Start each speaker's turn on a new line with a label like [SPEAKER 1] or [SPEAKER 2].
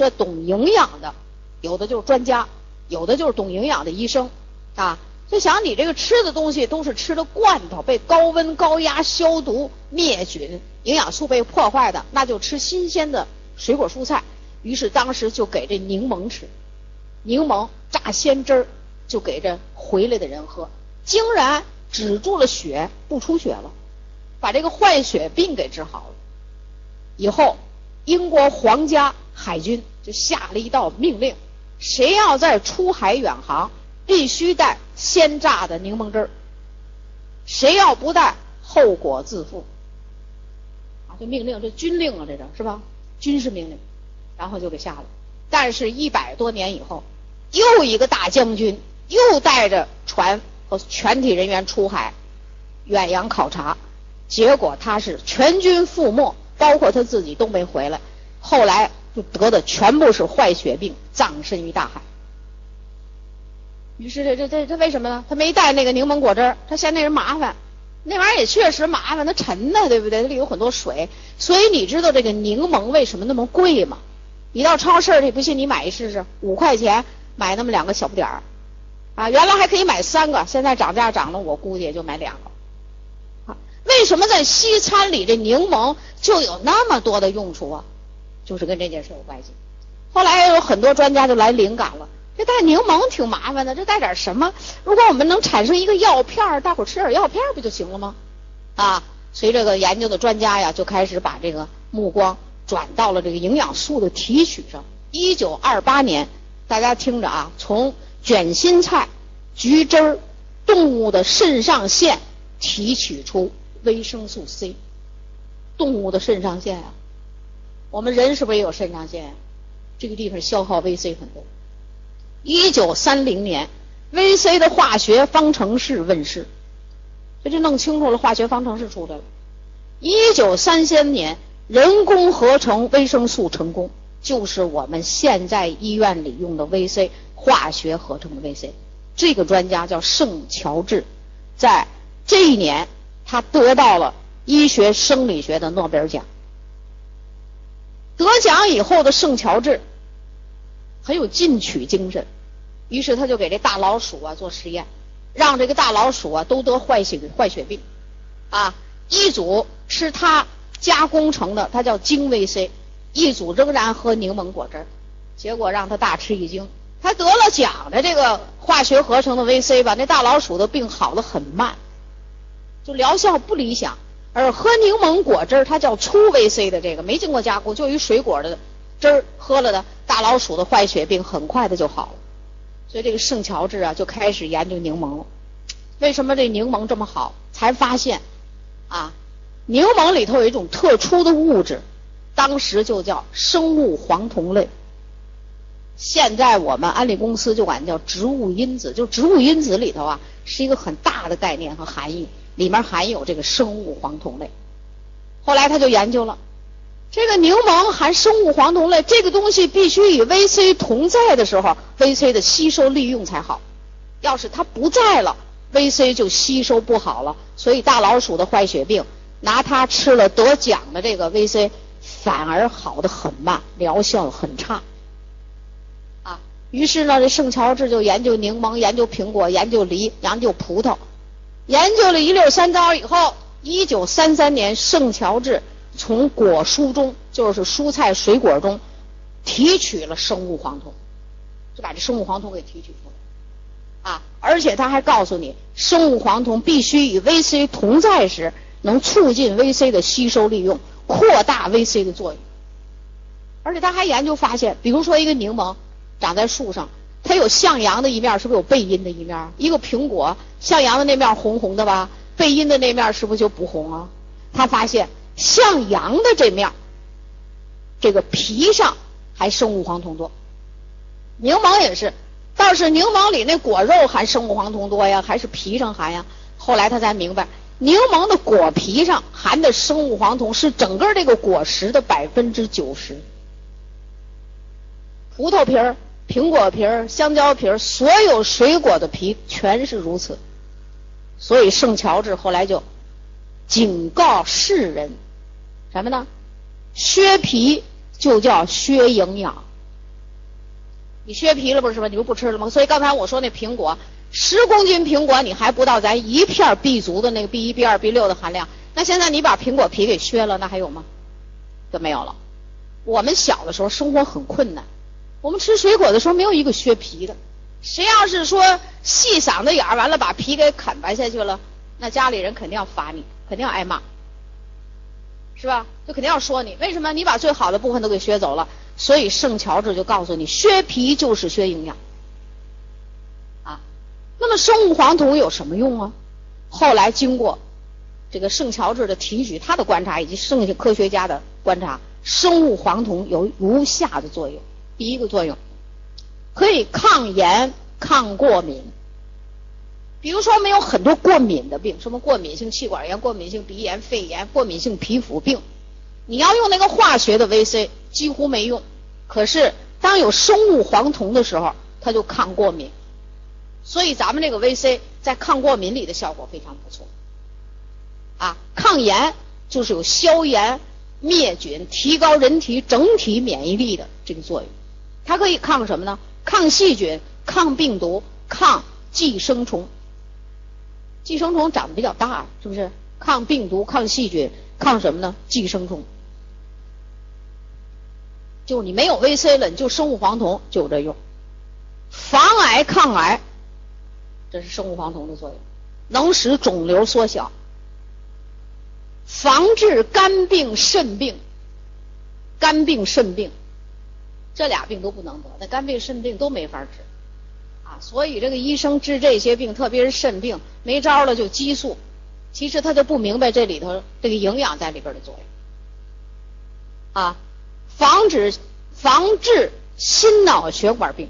[SPEAKER 1] 这懂营养的，有的就是专家，有的就是懂营养的医生啊。就想你这个吃的东西都是吃的罐头，被高温高压消毒灭菌，营养素被破坏的，那就吃新鲜的水果蔬菜。于是当时就给这柠檬吃，柠檬榨鲜汁儿就给这回来的人喝，竟然止住了血，不出血了，把这个坏血病给治好了。以后英国皇家海军就下了一道命令：谁要再出海远航。必须带鲜榨的柠檬汁儿，谁要不带，后果自负。啊，这命令，这军令啊，这是是吧？军事命令，然后就给下了。但是，一百多年以后，又一个大将军又带着船和全体人员出海远洋考察，结果他是全军覆没，包括他自己都没回来。后来就得的全部是坏血病，葬身于大海。于是这这这这为什么呢？他没带那个柠檬果汁儿，他嫌那人麻烦。那玩意儿也确实麻烦，它沉呢，对不对？它里有很多水，所以你知道这个柠檬为什么那么贵吗？你到超市去，不信你买一试试，五块钱买那么两个小不点儿啊！原来还可以买三个，现在涨价涨了，我估计也就买两个。啊，为什么在西餐里这柠檬就有那么多的用处啊？就是跟这件事有关系。后来有很多专家就来灵感了。这带柠檬挺麻烦的，这带点什么？如果我们能产生一个药片，大伙吃点药片不就行了吗？啊，所以这个研究的专家呀，就开始把这个目光转到了这个营养素的提取上。一九二八年，大家听着啊，从卷心菜、橘汁儿、动物的肾上腺提取出维生素 C。动物的肾上腺啊，我们人是不是也有肾上腺？这个地方消耗 VC 很多。一九三零年，VC 的化学方程式问世，这就弄清楚了，化学方程式出来了。一九三三年，人工合成维生素成功，就是我们现在医院里用的 VC，化学合成的 VC。这个专家叫圣乔治，在这一年，他得到了医学生理学的诺贝尔奖。得奖以后的圣乔治。很有进取精神，于是他就给这大老鼠啊做实验，让这个大老鼠啊都得坏血坏血病，啊，一组吃他加工成的，它叫精 VC，一组仍然喝柠檬果汁，结果让他大吃一惊，他得了奖的这个化学合成的 VC 吧，那大老鼠的病好的很慢，就疗效不理想，而喝柠檬果汁它叫粗 VC 的这个没经过加工，就一水果的。汁儿喝了的大老鼠的坏血病很快的就好了，所以这个圣乔治啊就开始研究柠檬了。为什么这柠檬这么好？才发现啊，柠檬里头有一种特殊的物质，当时就叫生物黄酮类。现在我们安利公司就管叫植物因子，就植物因子里头啊是一个很大的概念和含义，里面含有这个生物黄酮类。后来他就研究了。这个柠檬含生物黄酮类，这个东西必须与 VC 同在的时候，VC 的吸收利用才好。要是它不在了，VC 就吸收不好了。所以大老鼠的坏血病，拿它吃了得奖的这个 VC，反而好的很慢，疗效很差。啊，于是呢，这圣乔治就研究柠檬，研究苹果，研究梨，研究葡萄，研究了一溜三糟以后，一九三三年，圣乔治。从果蔬中，就是蔬菜水果中提取了生物黄酮，就把这生物黄酮给提取出来啊！而且他还告诉你，生物黄酮必须与 VC 同在时，能促进 VC 的吸收利用，扩大 VC 的作用。而且他还研究发现，比如说一个柠檬长在树上，它有向阳的一面，是不是有背阴的一面？一个苹果向阳的那面红红的吧，背阴的那面是不是就不红啊？他发现。向阳的这面，这个皮上还生物黄酮多。柠檬也是，倒是柠檬里那果肉含生物黄酮多呀，还是皮上含呀？后来他才明白，柠檬的果皮上含的生物黄酮是整个这个果实的百分之九十。葡萄皮儿、苹果皮儿、香蕉皮儿，所有水果的皮全是如此。所以圣乔治后来就警告世人。什么呢？削皮就叫削营养，你削皮了不是吧？你不不吃了吗？所以刚才我说那苹果，十公斤苹果你还不到咱一片 B 族的那个 B 一、B 二、B 六的含量。那现在你把苹果皮给削了，那还有吗？就没有了。我们小的时候生活很困难，我们吃水果的时候没有一个削皮的。谁要是说细嗓子眼儿，完了把皮给啃白下去了，那家里人肯定要罚你，肯定要挨骂，是吧？就肯定要说你，为什么你把最好的部分都给削走了？所以圣乔治就告诉你，削皮就是削营养。啊，那么生物黄酮有什么用啊？后来经过这个圣乔治的提取，他的观察以及剩下科学家的观察，生物黄酮有如下的作用。第一个作用。可以抗炎、抗过敏。比如说，我们有很多过敏的病，什么过敏性气管炎、过敏性鼻炎、肺炎、过敏性皮肤病，你要用那个化学的 VC 几乎没用。可是当有生物黄酮的时候，它就抗过敏。所以咱们这个 VC 在抗过敏里的效果非常不错。啊，抗炎就是有消炎、灭菌、提高人体整体免疫力的这个作用。它可以抗什么呢？抗细菌、抗病毒、抗寄生虫。寄生虫长得比较大，是不是？抗病毒、抗细菌、抗什么呢？寄生虫。就你没有 VC 了，你就生物黄酮就有这用。防癌抗癌，这是生物黄酮的作用，能使肿瘤缩小。防治肝病、肾病，肝病、肾病。这俩病都不能得，那肝病、肾病都没法治，啊，所以这个医生治这些病，特别是肾病，没招了就激素，其实他就不明白这里头这个营养在里边的作用，啊，防止防治心脑血管病。